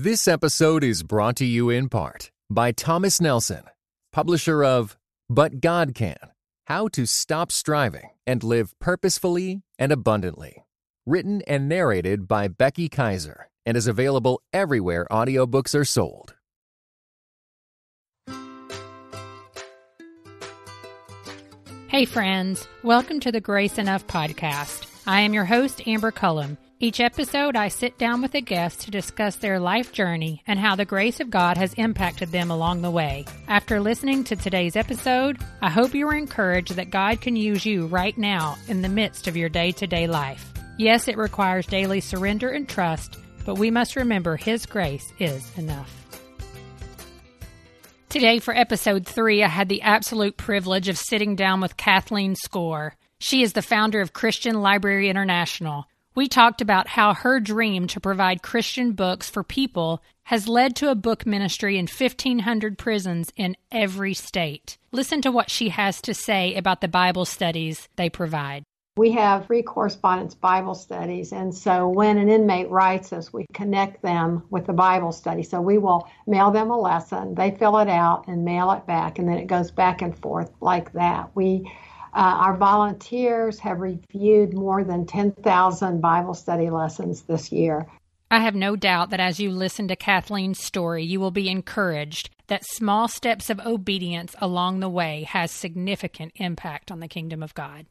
This episode is brought to you in part by Thomas Nelson, publisher of But God Can How to Stop Striving and Live Purposefully and Abundantly. Written and narrated by Becky Kaiser and is available everywhere audiobooks are sold. Hey, friends. Welcome to the Grace Enough podcast. I am your host, Amber Cullum. Each episode, I sit down with a guest to discuss their life journey and how the grace of God has impacted them along the way. After listening to today's episode, I hope you are encouraged that God can use you right now in the midst of your day to day life. Yes, it requires daily surrender and trust, but we must remember His grace is enough. Today, for episode three, I had the absolute privilege of sitting down with Kathleen Skaar. She is the founder of Christian Library International. We talked about how her dream to provide Christian books for people has led to a book ministry in 1,500 prisons in every state. Listen to what she has to say about the Bible studies they provide. We have free correspondence Bible studies, and so when an inmate writes us, we connect them with the Bible study. So we will mail them a lesson, they fill it out and mail it back, and then it goes back and forth like that. We uh, our volunteers have reviewed more than 10,000 Bible study lessons this year. I have no doubt that as you listen to Kathleen's story, you will be encouraged that small steps of obedience along the way has significant impact on the kingdom of God.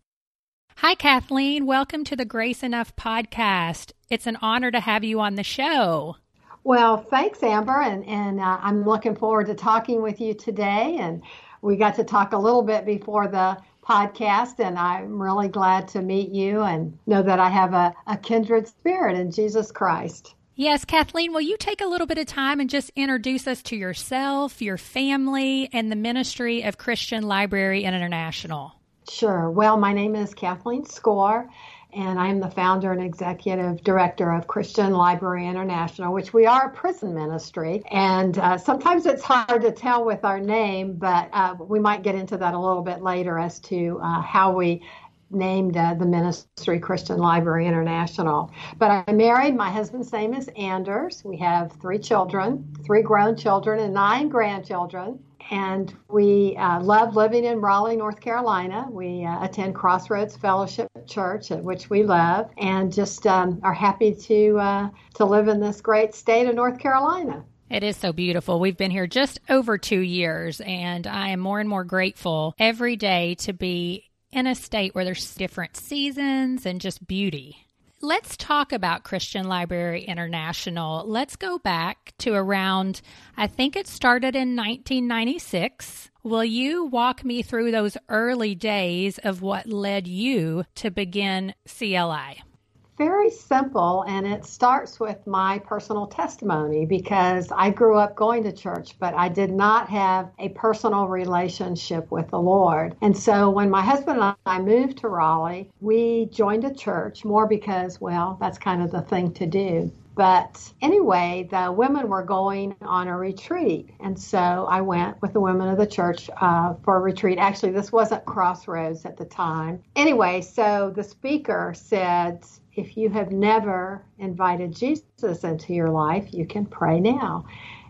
Hi, Kathleen. Welcome to the Grace Enough podcast. It's an honor to have you on the show. Well, thanks, Amber, and, and uh, I'm looking forward to talking with you today. And we got to talk a little bit before the podcast, and I'm really glad to meet you and know that I have a, a kindred spirit in Jesus Christ. Yes, Kathleen, will you take a little bit of time and just introduce us to yourself, your family, and the ministry of Christian Library International? Sure. Well, my name is Kathleen Skaar, and I'm the founder and executive director of Christian Library International, which we are a prison ministry. And uh, sometimes it's hard to tell with our name, but uh, we might get into that a little bit later as to uh, how we named uh, the ministry Christian Library International. But I'm married. My husband's name is Anders. We have three children, three grown children, and nine grandchildren and we uh, love living in Raleigh, North Carolina. We uh, attend Crossroads Fellowship Church, at which we love, and just um, are happy to uh, to live in this great state of North Carolina. It is so beautiful. We've been here just over two years, and I am more and more grateful every day to be in a state where there's different seasons and just beauty. Let's talk about Christian Library International. Let's go back to around, I think it started in 1996. Will you walk me through those early days of what led you to begin CLI? very simple and it starts with my personal testimony because I grew up going to church, but I did not have a personal relationship with the Lord. And so when my husband and I moved to Raleigh, we joined a church more because, well, that's kind of the thing to do. But anyway, the women were going on a retreat. And so I went with the women of the church uh, for a retreat. Actually, this wasn't Crossroads at the time. Anyway, so the speaker said, if you have never invited Jesus into your life, you can pray now.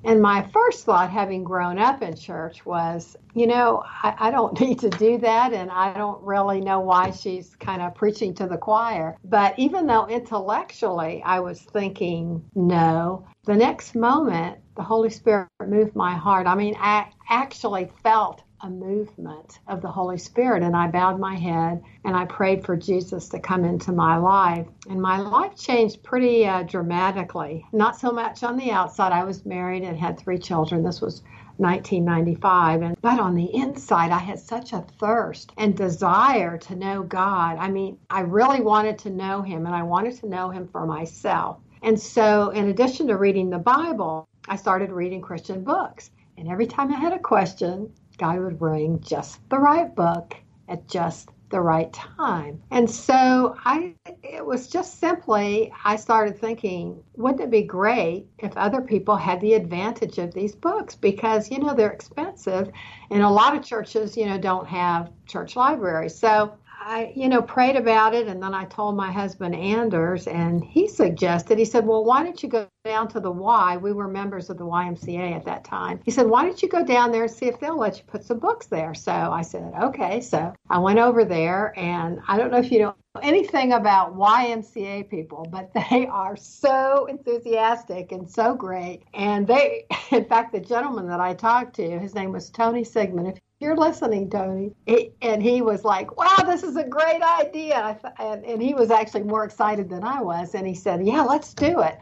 And my first thought, having grown up in church, was, you know, I, I, don't need to do that, and I don't really know why she's kind of preaching to the choir. But even though intellectually I was thinking no, the next moment the Holy Spirit moved my heart. I mean, I actually felt a movement of the Holy Spirit. And I bowed my head and I prayed for Jesus to come into my life. And my life changed pretty uh, dramatically. Not so much on the outside. I was married and had three children. This was 1995 and but on the inside I had such a thirst and desire to know God. I mean, I really wanted to know him and I wanted to know him for myself. And so in addition to reading the Bible, I started reading Christian books. And every time I had a question, God would bring just the right book at just the right time. And so I it was just simply I started thinking, wouldn't it be great if other people had the advantage of these books because you know they're expensive and a lot of churches, you know, don't have church libraries. So I, you know, prayed about it, and then I told my husband Anders, and he suggested. He said, "Well, why don't you go down to the Y? We were members of the YMCA at that time." He said, "Why don't you go down there and see if they'll let you put some books there?" So I said, "Okay." So I went over there, and I don't know if you know anything about YMCA people, but they are so enthusiastic and so great. And they, in fact, the gentleman that I talked to, his name was Tony Sigmund. If you're listening, Tony. He, and he was like, wow, this is a great idea. And, and he was actually more excited than I was. And he said, yeah, let's do it.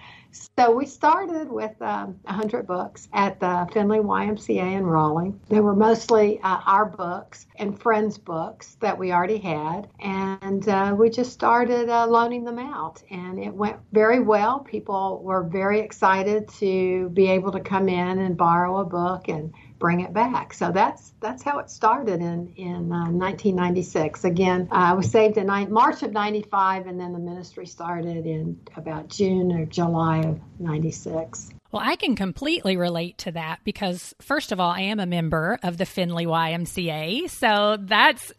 So we started with um, 100 books at the Finley YMCA in Raleigh. They were mostly uh, our books and friends' books that we already had. And uh, we just started uh, loaning them out. And it went very well. People were very excited to be able to come in and borrow a book and bring it back. So that's that's how it started in in uh, 1996. Again, I was saved in March of 95, and then the ministry started in about June or July of 96. Well, I can completely relate to that because, first of all, I am a member of the Finley YMCA. So that's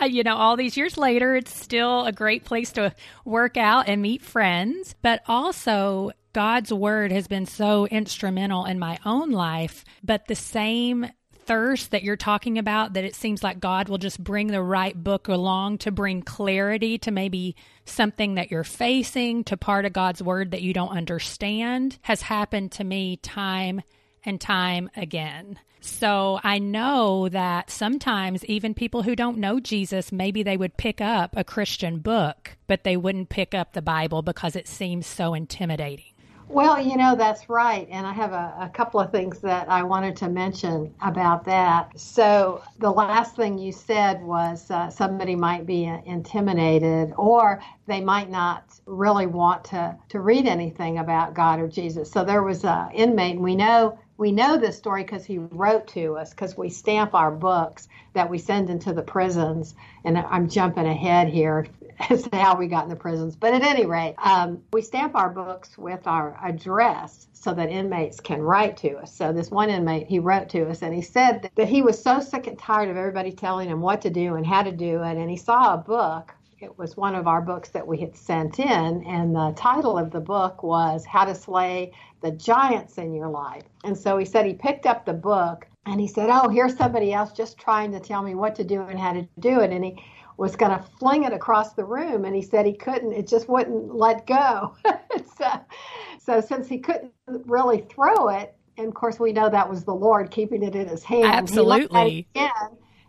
uh, you know, all these years later, it's still a great place to work out and meet friends. But also, God's word has been so instrumental in my own life, but the same thirst that you're talking about that it seems like God will just bring the right book along to bring clarity to maybe something that you're facing, to part of God's word that you don't understand, has happened to me time and time again. So I know that sometimes even people who don't know Jesus, maybe they would pick up a Christian book, but they wouldn't pick up the Bible because it seems so intimidating. Well, you know, that's right. And I have a, a, couple of things that I wanted to mention about that. So, the last thing you said was uh, somebody might be intimidated or they might not really want to, to read anything about God or Jesus. So, there was an inmate, and we know we know this story because he wrote to us because we stamp our books that we send into the prisons and i'm jumping ahead here as to how we got in the prisons but at any rate um, we stamp our books with our address so that inmates can write to us so this one inmate he wrote to us and he said that he was so sick and tired of everybody telling him what to do and how to do it and he saw a book it was one of our books that we had sent in, and the title of the book was How to Slay the Giants in Your Life. And so he said he picked up the book and he said, Oh, here's somebody else just trying to tell me what to do and how to do it. And he was going to fling it across the room, and he said he couldn't, it just wouldn't let go. so, so, since he couldn't really throw it, and of course, we know that was the Lord keeping it in his hand. Absolutely. He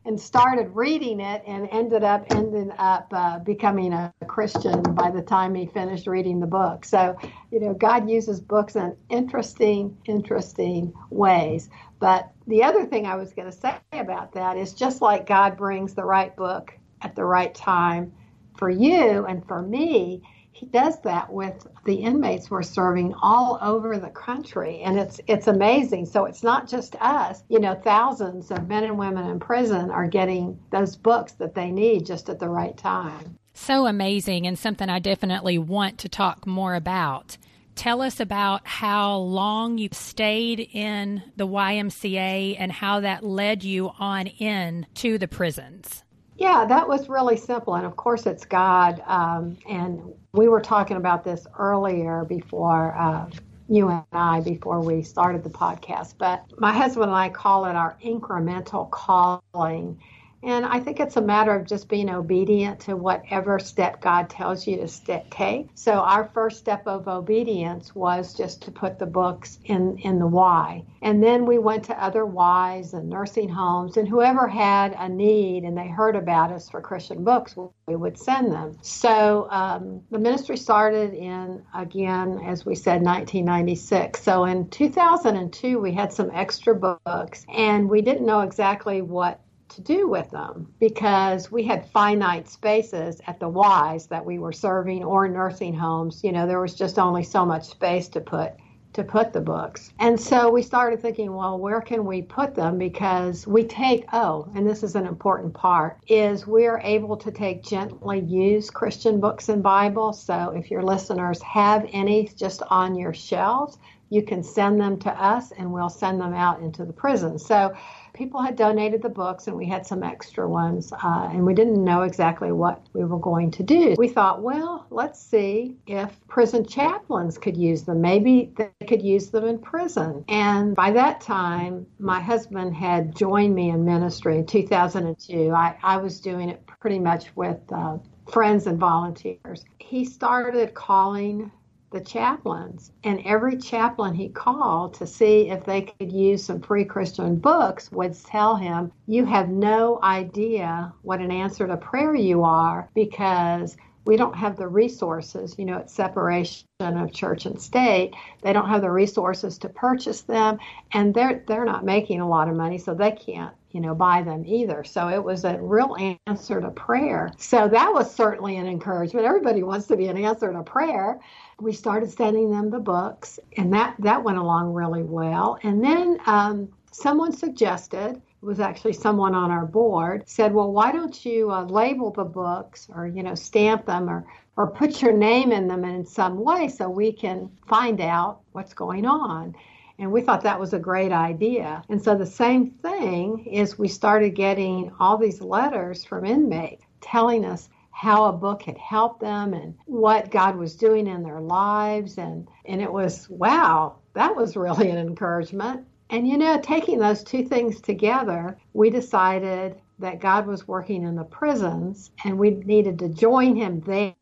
and started reading it and ended up ended up uh, becoming a Christian by the time he finished reading the book. So, you know, God uses books in interesting, interesting ways. But the other thing I was going to say about that is just like God brings the right book at the right time for you and for me, he does that with the inmates we're serving all over the country and it's it's amazing. So it's not just us. You know thousands of men and women in prison are getting those books that they need just at the right time. So amazing and something i definitely want to talk more about. Tell us about how long you stayed in the ymca and how that led you on in to the prisons yeah, that was really simple. And of course, it's God. Um, and we were talking about this earlier before uh, you and I, before we started the podcast. But my husband and I call it our incremental calling. And I think it's a matter of just being obedient to whatever step God tells you to st- take. So our first step of obedience was just to put the books in, in the Y. And then we went to other Ys and nursing homes, and whoever had a need and they heard about us for Christian books, we would send them. So um, the ministry started in, again, as we said, 1996. So in 2002, we had some extra books, and we didn't know exactly what to do with them because we had finite spaces at the Ys that we were serving or nursing homes. You know, there was just only so much space to put to put the books. And so we started thinking, well, where can we put them? Because we take, oh, and this is an important part, is we're able to take gently used Christian books and Bibles. So if your listeners have any just on your shelves, you can send them to us and we'll send them out into the prison. So people had donated the books and we had some extra ones uh, and we didn't know exactly what we were going to do. We thought, well, let's see if prison chaplains could use them. Maybe they could use them in prison. And by that time, my husband had joined me in ministry in 2002. I, I was doing it pretty much with uh, friends and volunteers. He started calling the chaplains. And every chaplain he called to see if they could use some free Christian books would tell him, You have no idea what an answer to prayer you are because we don't have the resources, you know, it's separation of church and state. They don't have the resources to purchase them and they're they're not making a lot of money, so they can't you know, buy them either. So it was a real answer to prayer. So that was certainly an encouragement. Everybody wants to be an answer to prayer. We started sending them the books, and that that went along really well. And then um, someone suggested it was actually someone on our board said, "Well, why don't you uh, label the books, or you know, stamp them, or or put your name in them in some way so we can find out what's going on." And we thought that was a great idea. And so the same thing is we started getting all these letters from inmates telling us how a book had helped them and what God was doing in their lives and and it was wow, that was really an encouragement. And you know, taking those two things together, we decided that God was working in the prisons and we needed to join him there.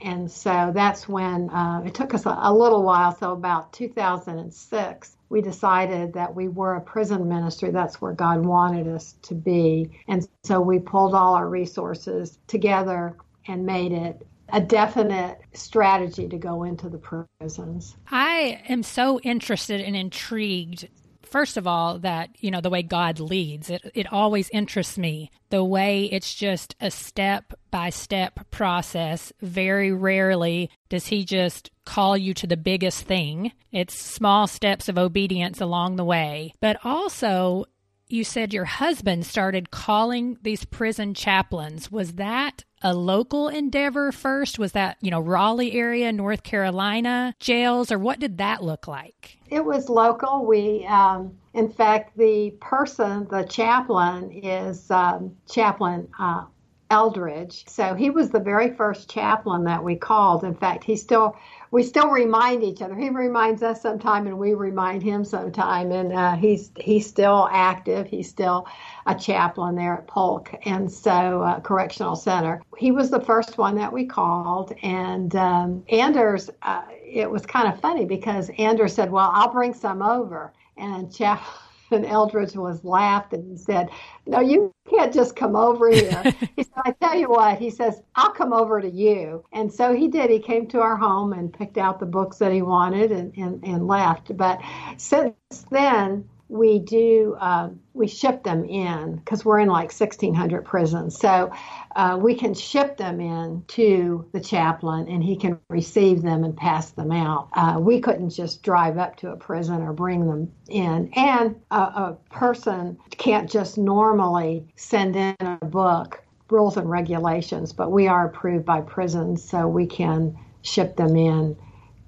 And so that's when uh, it took us a, a, little while. So, about 2006, we decided that we were a prison ministry. That's where God wanted us to be. And so we pulled all our resources together and made it a definite strategy to go into the prisons. I am so interested and intrigued first of all that you know the way god leads it it always interests me. The way it's just a step by step process very rarely does he just call you to the biggest thing. It's small steps of obedience along the way. But also you said your husband started calling these prison chaplains. Was that a local endeavor first? Was that, you know, Raleigh area, North Carolina jails, or what did that look like? It was local. We, um, in fact, the person, the chaplain, is um, Chaplain uh, Eldridge. So he was the very first chaplain that we called. In fact, he still we still remind each other. He reminds us sometime, and we remind him sometime. And uh, he's he's still active. He's still a chaplain there at Polk, and so uh, Correctional Center. He was the first one that we called, and um, Anders. Uh, it was kind of funny because Anders said, "Well, I'll bring some over," and chaplain and Eldridge was laughed and said, No, you can't just come over here. he said, I tell you what, he says, I'll come over to you. And so he did. He came to our home and picked out the books that he wanted and, and, and left. But since then, we do um, we ship them in because we're in like 1600 prisons. So uh, we can ship them in to the chaplain and he can receive them and pass them out. Uh, we couldn't just drive up to a prison or bring them in. And a, a person can't just normally send in a book rules and regulations but we are approved by prisons so we can ship them in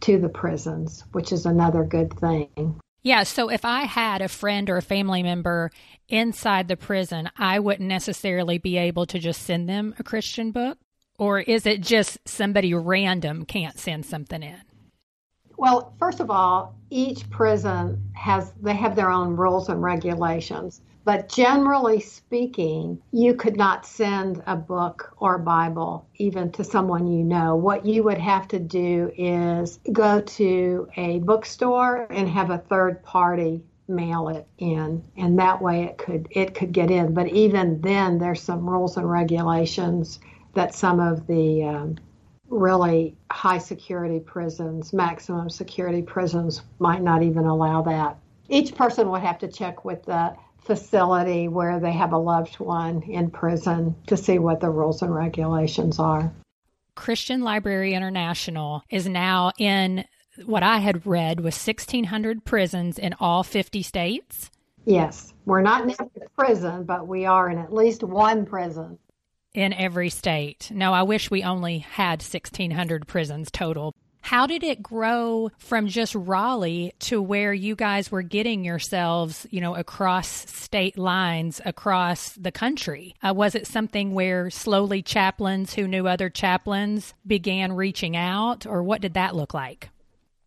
to the prisons which is another good thing yeah, so if I had a friend or a family member inside the prison, I wouldn't necessarily be able to just send them a Christian book? Or is it just somebody random can't send something in? Well, first of all, each prison has they have their own rules and regulations. But generally speaking, you could not send a book or Bible even to someone you know. What you would have to do is go to a bookstore and have a third party mail it in and that way it could it could get in but even then there's some rules and regulations that some of the um, really high security prisons maximum security prisons might not even allow that each person would have to check with the facility where they have a loved one in prison to see what the rules and regulations are. Christian Library International is now in what I had read was 1,600 prisons in all 50 states. Yes, we're not in every prison, but we are in at least one prison. In every state. No, I wish we only had 1,600 prisons total. How did it grow from just Raleigh to where you guys were getting yourselves, you know, across state lines, across the country? Uh, was it something where slowly chaplains who knew other chaplains began reaching out, or what did that look like?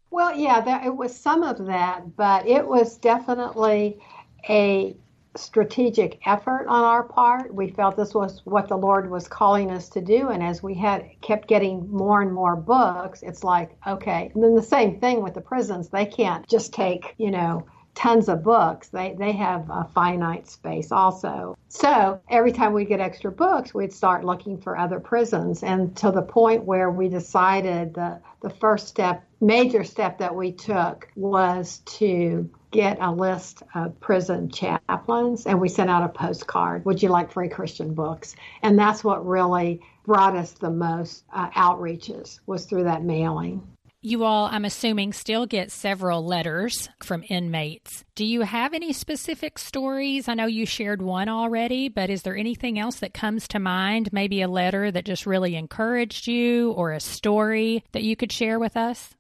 Well, yeah, there, it was some of that, but it was definitely a strategic effort on our part. We felt this was what the Lord was calling us to do, and as we had kept getting more and more books, it's like okay. And then the same thing with the prisons; they can't just take you know tons of books. They they have a finite space also. So every time we get extra books, we'd start looking for other prisons, and to the point where we decided the the first step, major step that we took was to get a list of prison chaplains and we sent out a postcard would you like free christian books and that's what really brought us the most uh, outreaches was through that mailing you all, I'm assuming, still get several letters from inmates. Do you have any specific stories? I know you shared one already, but is there anything else that comes to mind? Maybe a letter that just really encouraged you or a story that you could share with us?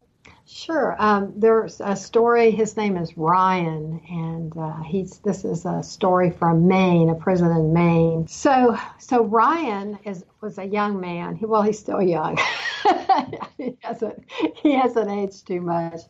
Sure. Um, there's a story. His name is Ryan, and uh, he's. This is a story from Maine, a prison in Maine. So, so Ryan is was a young man. He, well, he's still young. he hasn't he hasn't aged too much,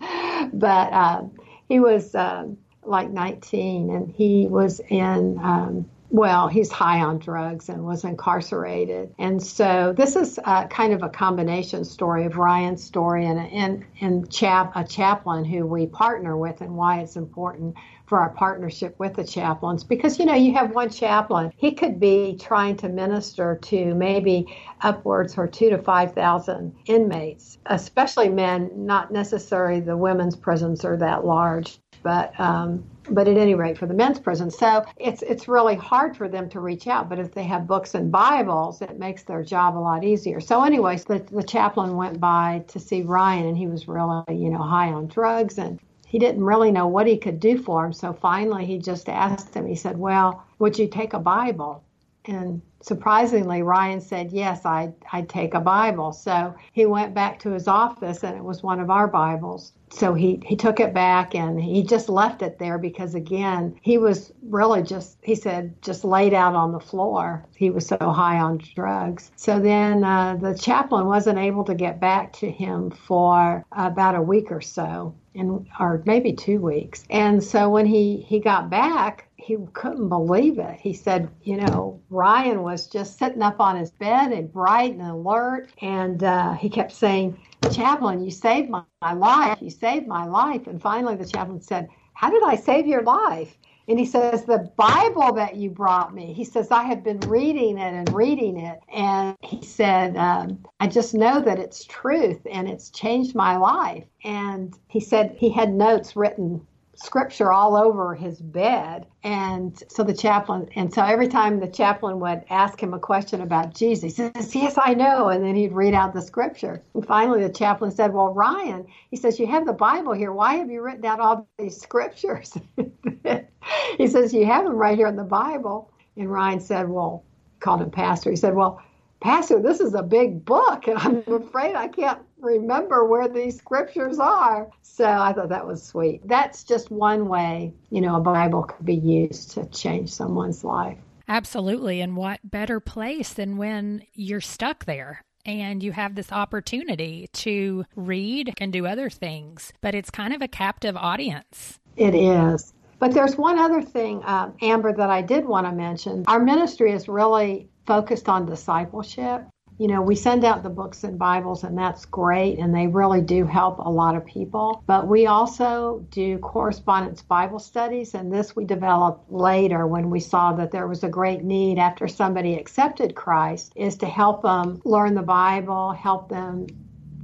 but um, he was um, like 19, and he was in um, well, he's high on drugs and was incarcerated. And so this is uh, kind of a combination story of Ryan's story and, and, and chap, a chaplain who we partner with and why it's important for our partnership with the chaplains because you know you have one chaplain he could be trying to minister to maybe upwards or two to five thousand inmates especially men not necessarily the women's prisons are that large but um, but at any rate for the men's prison. So it's it's really hard for them to reach out but if they have books and bibles it makes their job a lot easier. So anyways the, the chaplain went by to see ryan and he was really you know high on drugs and he didn't really know what he could do for him. So finally he just asked him he said well would you take a bible and surprisingly, Ryan said, Yes, I'd, I'd take a Bible. So he went back to his office and it was one of our Bibles. So he, he took it back and he just left it there because, again, he was really just, he said, just laid out on the floor. He was so high on drugs. So then uh, the chaplain wasn't able to get back to him for about a week or so. And, or maybe two weeks. And so when he, he got back, he couldn't believe it. He said, you know, Ryan was just sitting up on his bed and bright and alert. And uh, he kept saying, Chaplain, you saved my, my life. You saved my life. And finally, the chaplain said, How did I save your life? And he says, The Bible that you brought me, he says, I have been reading it and reading it. And he said, um, I just know that it's truth and it's changed my life. And he said he had notes written scripture all over his bed. And so the chaplain, and so every time the chaplain would ask him a question about Jesus, he says, Yes, I know. And then he'd read out the scripture. And finally, the chaplain said, Well, Ryan, he says, You have the Bible here. Why have you written down all these scriptures? he says, You have them right here in the Bible. And Ryan said, Well, called him pastor. He said, Well, Pastor, this is a big book, and I'm afraid I can't remember where these scriptures are. So I thought that was sweet. That's just one way, you know, a Bible could be used to change someone's life. Absolutely. And what better place than when you're stuck there? and you have this opportunity to read and do other things, but it's kind of a captive audience. It is. But there's one other thing, uh, Amber, that I did want to mention. Our ministry is really focused on discipleship. You know, we send out the books and Bibles, and that's great, and they really do help a lot of people. But we also do correspondence Bible studies, and this we developed later when we saw that there was a great need after somebody accepted Christ, is to help them learn the Bible, help them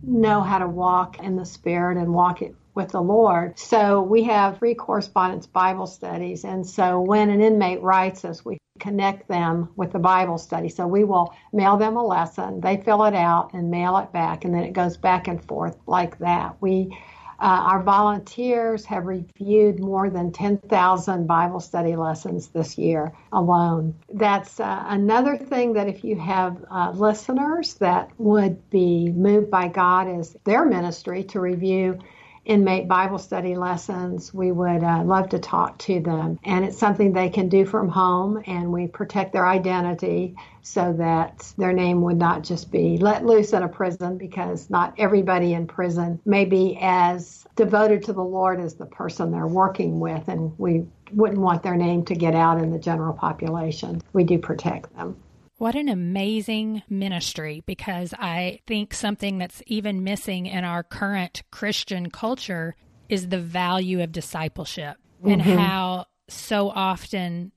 know how to walk in the Spirit and walk it with the Lord. So we have free correspondence Bible studies. And so when an inmate writes us, we connect them with the Bible study. So we will mail them a lesson, they fill it out and mail it back, and then it goes back and forth like that. We Uh, our volunteers have reviewed more than 10,000 Bible study lessons this year alone. That's uh, another thing that if you have uh, listeners that would be moved by God is their ministry to review inmate Bible study lessons. We would uh, love to talk to them. And it's something they can do from home, and we protect their identity so that their name would not just be let loose in a prison because not everybody in prison may be as devoted to the Lord as the person they're working with. And we wouldn't want their name to get out in the general population. We do protect them. What an amazing ministry because I think something that's even missing in our current Christian culture is the value of discipleship mm-hmm. and how so often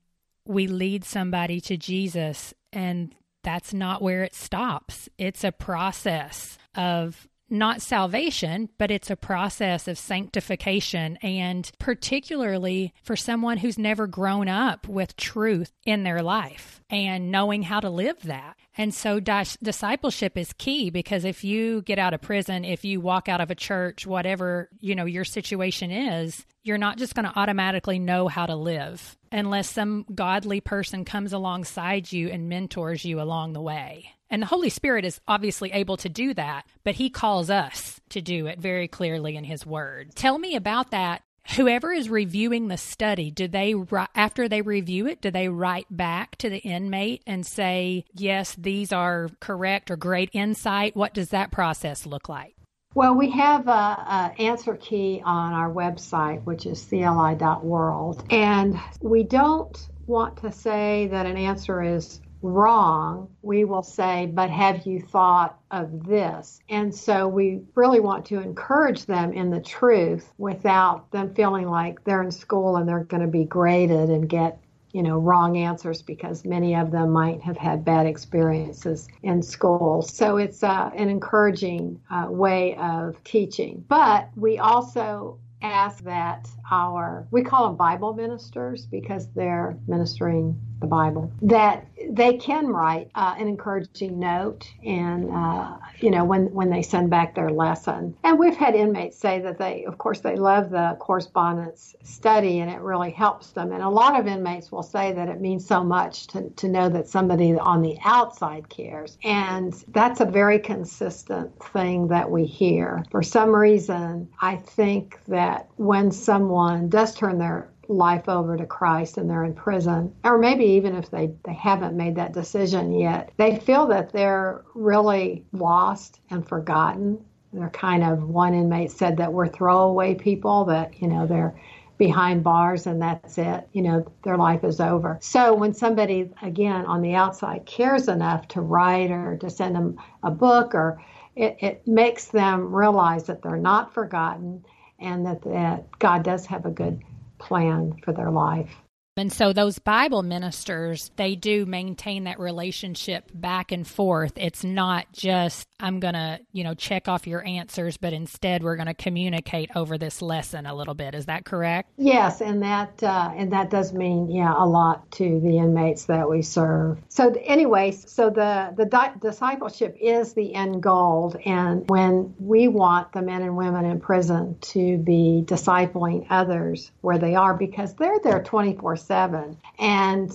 we lead somebody to Jesus and that's not where it stops. It's a process of not salvation, but it's a process of sanctification. And particularly for someone who's never grown up with truth in their life and knowing how to live that. And so dis- discipleship is key because if you get out of prison, if you walk out of a church, whatever, you know, your situation is, you're not just going to automatically know how to live unless some godly person comes alongside you and mentors you along the way. And the Holy Spirit is obviously able to do that, but He calls us to do it very clearly in His Word. Tell me about that. Whoever is reviewing the study, do they, after they review it, do they write back to the inmate and say, yes, these are correct or great insight? What does that process look like? Well, we have an answer key on our website, which is cli.world. And we don't want to say that an answer is wrong, we will say, but have you thought of this? And so we really want to encourage them in the truth without them feeling like they're in school and they're going to be graded and get you know wrong answers because many of them might have had bad experiences in school so it's uh, an encouraging uh, way of teaching but we also ask that our we call them bible ministers because they're ministering the Bible, that they can write uh, an encouraging note and uh, you know when when they send back their lesson. And we've had inmates say that they, of course, they love the correspondence study and it really helps them. And a lot of inmates will say that it means so much to to know that somebody on the outside cares, and that's a very consistent thing that we hear. For some reason, I think that when someone does turn their life over to Christ and they're in prison, or maybe even if they, they haven't made that decision yet, they feel that they're really lost and forgotten. They're kind of, one inmate said that we're throwaway people, that, you know, they're behind bars and that's it. You know, their life is over. So when somebody, again, on the outside cares enough to write or to send them a book or it, it makes them realize that they're not forgotten and that, that God does have a good plan for their life. And so those Bible ministers, they do maintain that relationship back and forth. It's not just, I'm going to, you know, check off your answers, but instead we're going to communicate over this lesson a little bit. Is that correct? Yes. And that, uh, and that does mean, yeah, a lot to the inmates that we serve. So anyway, so the, the di- discipleship is the end goal. And when we want the men and women in prison to be discipling others where they are, because they're there 24 seven. And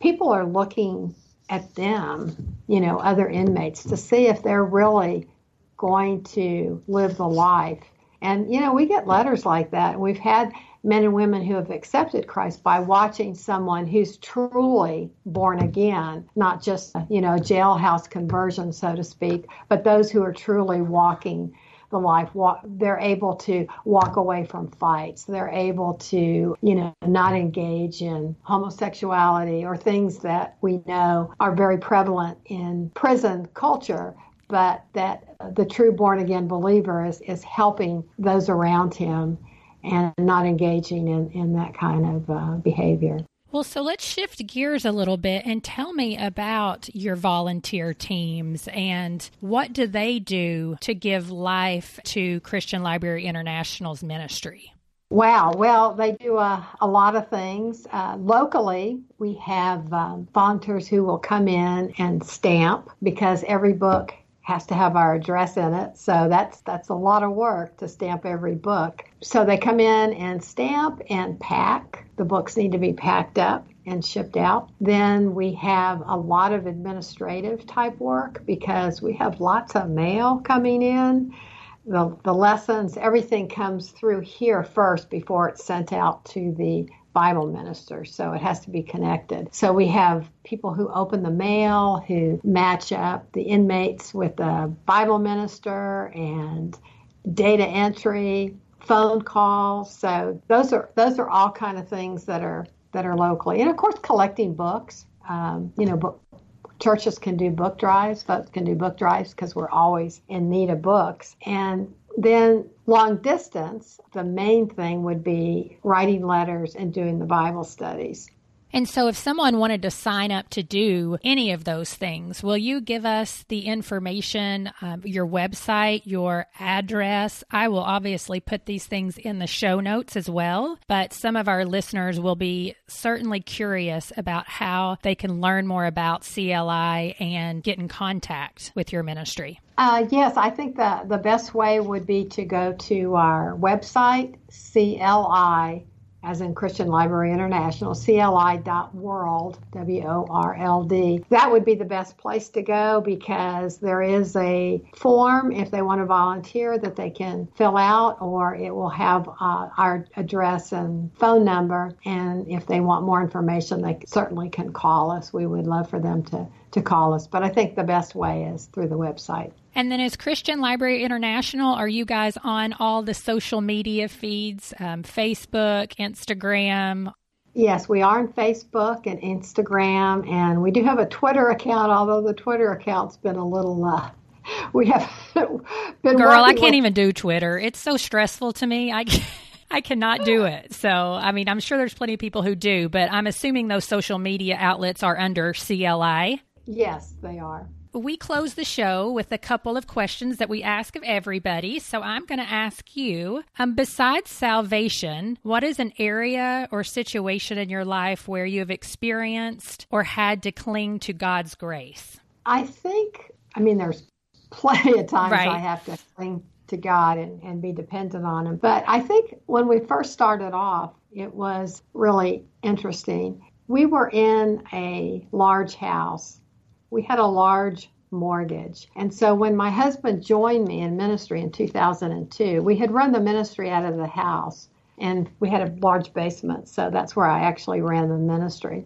people are looking at them, you know, other inmates to see if they're really going to live the life. And, you know, we get letters like that. We've had men and women who have accepted Christ by watching someone who's truly born again, not just, you know, jailhouse conversion, so to speak, but those who are truly walking the life. They're able to walk away from fights. They're able to, you know, not engage in homosexuality or things that we know are very prevalent in prison culture but that the true born again believer is, is helping those around him and not engaging in, in that kind of uh, behavior. Well, so let's shift gears a little bit and tell me about your volunteer teams and what do they do to give life to Christian Library International's ministry? Wow. Well, they do a, a lot of things. Uh, locally, we have um, volunteers who will come in and stamp because every book has to have our address in it. So that's that's a lot of work to stamp every book. So they come in and stamp and pack. The books need to be packed up and shipped out. Then we have a lot of administrative type work because we have lots of mail coming in. The, the lessons, everything comes through here first before it's sent out to the Bible minister, so it has to be connected. So we have people who open the mail, who match up the inmates with the Bible minister, and data entry, phone calls. So those are those are all kind of things that are that are locally, and of course collecting books. Um, you know, book, churches can do book drives, folks can do book drives because we're always in need of books, and then long distance, the main thing would be writing letters and doing the Bible studies. And so, if someone wanted to sign up to do any of those things, will you give us the information, um, your website, your address? I will obviously put these things in the show notes as well, but some of our listeners will be certainly curious about how they can learn more about CLI and get in contact with your ministry. Uh, yes, I think the, the best way would be to go to our website, CLI as in Christian Library International, CLI.world, W O R L D. That would be the best place to go because there is a form if they want to volunteer that they can fill out, or it will have uh, our address and phone number. And if they want more information, they certainly can call us. We would love for them to, to call us. But I think the best way is through the website. And then, as Christian Library International, are you guys on all the social media feeds um, Facebook, Instagram? Yes, we are on Facebook and Instagram, and we do have a Twitter account, although the Twitter account's been a little. Uh, we have been. Girl, I can't with... even do Twitter. It's so stressful to me. I. I cannot do it. So, I mean, I'm sure there's plenty of people who do, but I'm assuming those social media outlets are under CLI. Yes, they are we close the show with a couple of questions that we ask of everybody. So I'm going to ask you um, besides salvation, what is an area or situation in your life where you have experienced or had to cling to God's grace? I think, I mean, there's plenty of times right. I have to cling to God and, and be dependent on Him. But I think when we first started off, it was really interesting. We were in a large house we had a large mortgage. And so when my husband joined me in ministry in 2002, we had run the ministry out of the house and we had a large basement. So that's where I actually ran the ministry.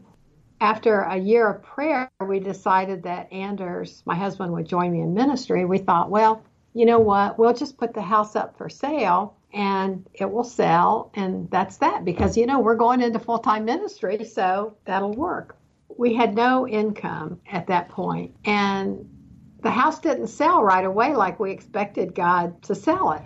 After a year of prayer, we decided that Anders, my husband, would join me in ministry. We thought, well, you know what? We'll just put the house up for sale and it will sell. And that's that because, you know, we're going into full time ministry. So that'll work we had no income at that point, and the house didn't sell right away like we expected God to sell it.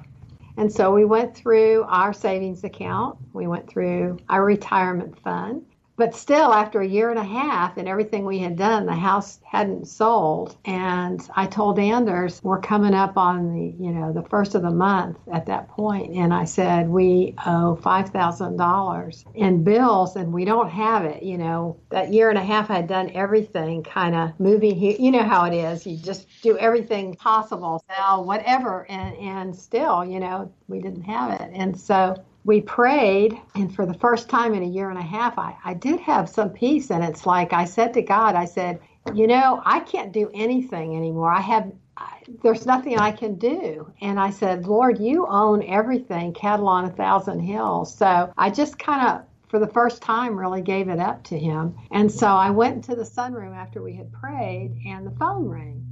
And so we went through our savings account, we went through our retirement fund, but still, after a year and a half and everything we had done, the house hadn't sold. And I told Anders, we're coming up on the, you know, the first of the month at that point, and I said we owe five thousand dollars in bills, and we don't have it. You know, that year and a half I had done everything, kind of moving here. You know how it is. You just do everything possible, sell whatever, and and still, you know, we didn't have it. And so we prayed, and for the first time in a year and a half, I, I did have some peace. And it's like I said to God, I said, you know, I can't do anything anymore. I have, I, there's nothing I can do. And I said, Lord, you own everything, cattle on a thousand hills. So I just kind of for the first time really gave it up to him. And so I went into the sunroom after we had prayed and the phone rang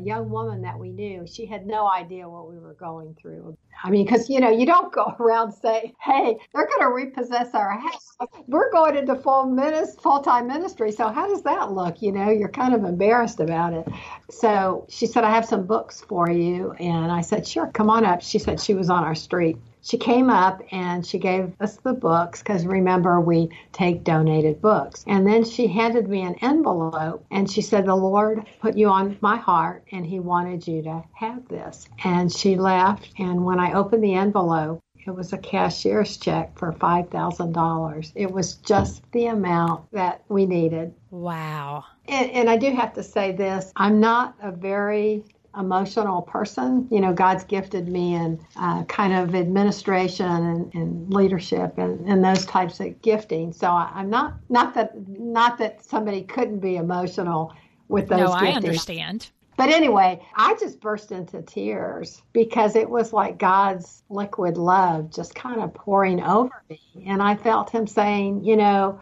young woman that we knew, she had no idea what we were going through. I mean, because you know, you don't go around say, "Hey, they're going to repossess our house. We're going into full minist- full-time ministry." So how does that look? You know, you're kind of embarrassed about it. So she said, "I have some books for you," and I said, "Sure, come on up." She said she was on our street she came up and she gave us the books because remember we take donated books and then she handed me an envelope and she said the lord put you on my heart and he wanted you to have this and she left and when i opened the envelope it was a cashier's check for $5,000. It was just the amount that we needed. Wow. And, and, I do have to say this I'm not a very emotional person. You know, God's gifted me in uh, kind of administration and, and leadership and, and, those types of gifting. So I, am not not that not that somebody couldn't be emotional with those. No, giftings. I understand. But anyway, I just burst into tears because it was like God's liquid love just kind of pouring over me. And I felt Him saying, you know,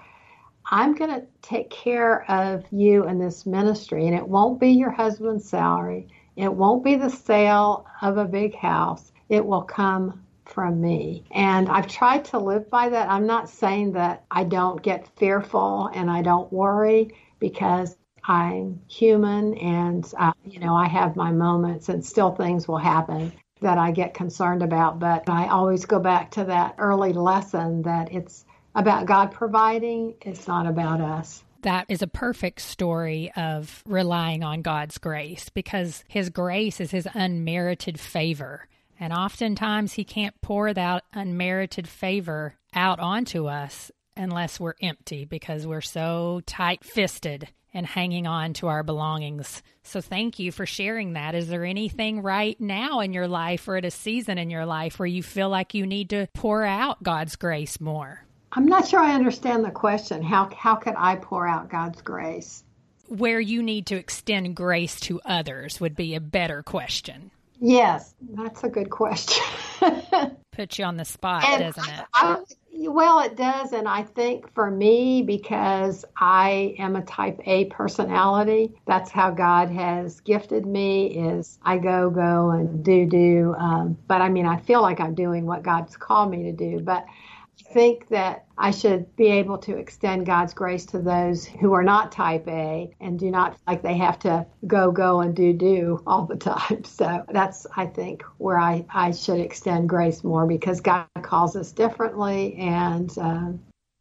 I'm going to take care of you in this ministry, and it won't be your husband's salary. It won't be the sale of a big house. It will come from me. And I've tried to live by that. I'm not saying that I don't get fearful and I don't worry because I'm human and, uh, you know, I have my moments and still things will happen that I get concerned about. But I always go back to that early lesson that it's about God providing, it's not about us. That is a perfect story of relying on God's grace because His grace is His unmerited favor. And oftentimes He can't pour that unmerited favor out onto us unless we're empty because we're so tight fisted and hanging on to our belongings. So thank you for sharing that. Is there anything right now in your life or at a season in your life where you feel like you need to pour out God's grace more? I'm not sure I understand the question. How how could I pour out God's grace? Where you need to extend grace to others would be a better question. Yes, that's a good question. Put you on the spot, and doesn't it? I, well, it does. And I think for me, because I am a type A personality, that's how God has gifted me is I go, go and do, do. Um, but I mean, I feel like I'm doing what God's called me to do. But think that I should be able to extend God's grace to those who are not type A and do not like they have to go, go, and do, do all the time. So that's, I think, where I, I should extend grace more because God calls us differently and, uh,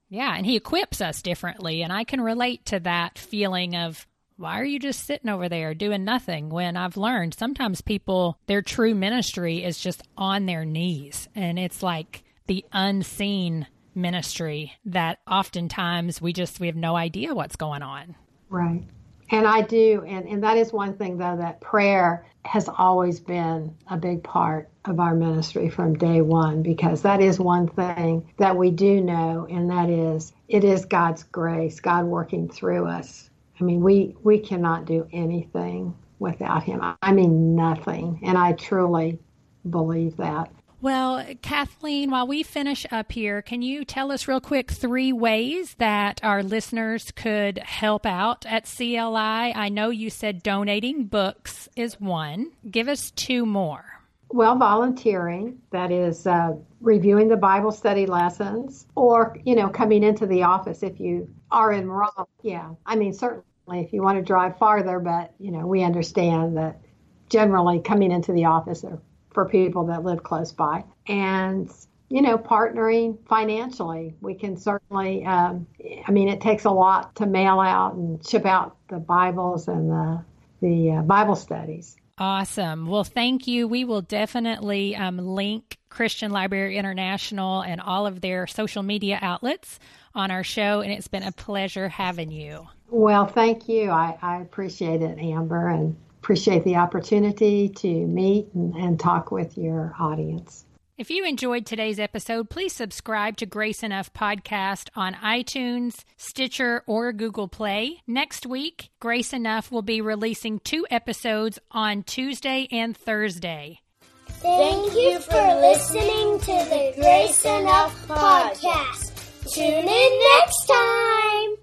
yeah, and he equips us differently. And I can relate to that feeling of, why are you just sitting over there doing nothing? When I've learned sometimes people, their true ministry is just on their knees. And it's like the unseen ministry that oftentimes we just we have no idea what's going on. Right. And I do and, and that is one thing though that prayer has always been a big part of our ministry from day one because that is one thing that we do know and that is it is God's grace, God working through us. I mean we we cannot do anything without him. I mean nothing. And I truly believe that. Well, Kathleen, while we finish up here, can you tell us real quick three ways that our listeners could help out at CLI? I know you said donating books is one. Give us two more. Well, volunteering, that is uh, reviewing the Bible study lessons, or, you know, coming into the office if you are in Rome. Yeah, I mean, certainly if you want to drive farther, but, you know, we understand that generally coming into the office or for people that live close by. And you know, partnering financially. We can certainly, um, I mean, it takes a lot to mail out and ship out the Bibles and the, the uh, Bible studies. Awesome. Well, thank you. We will definitely um, link Christian Library International and all of their social media outlets on our show, and it's been a pleasure having you. Well, thank you. I, I appreciate it, Amber, and appreciate the opportunity to meet and, and talk with your audience. If you enjoyed today's episode, please subscribe to Grace Enough Podcast on iTunes, Stitcher, or Google Play. Next week, Grace Enough will be releasing two episodes on Tuesday and Thursday. Thank you for listening to the Grace Enough Podcast. Tune in next time.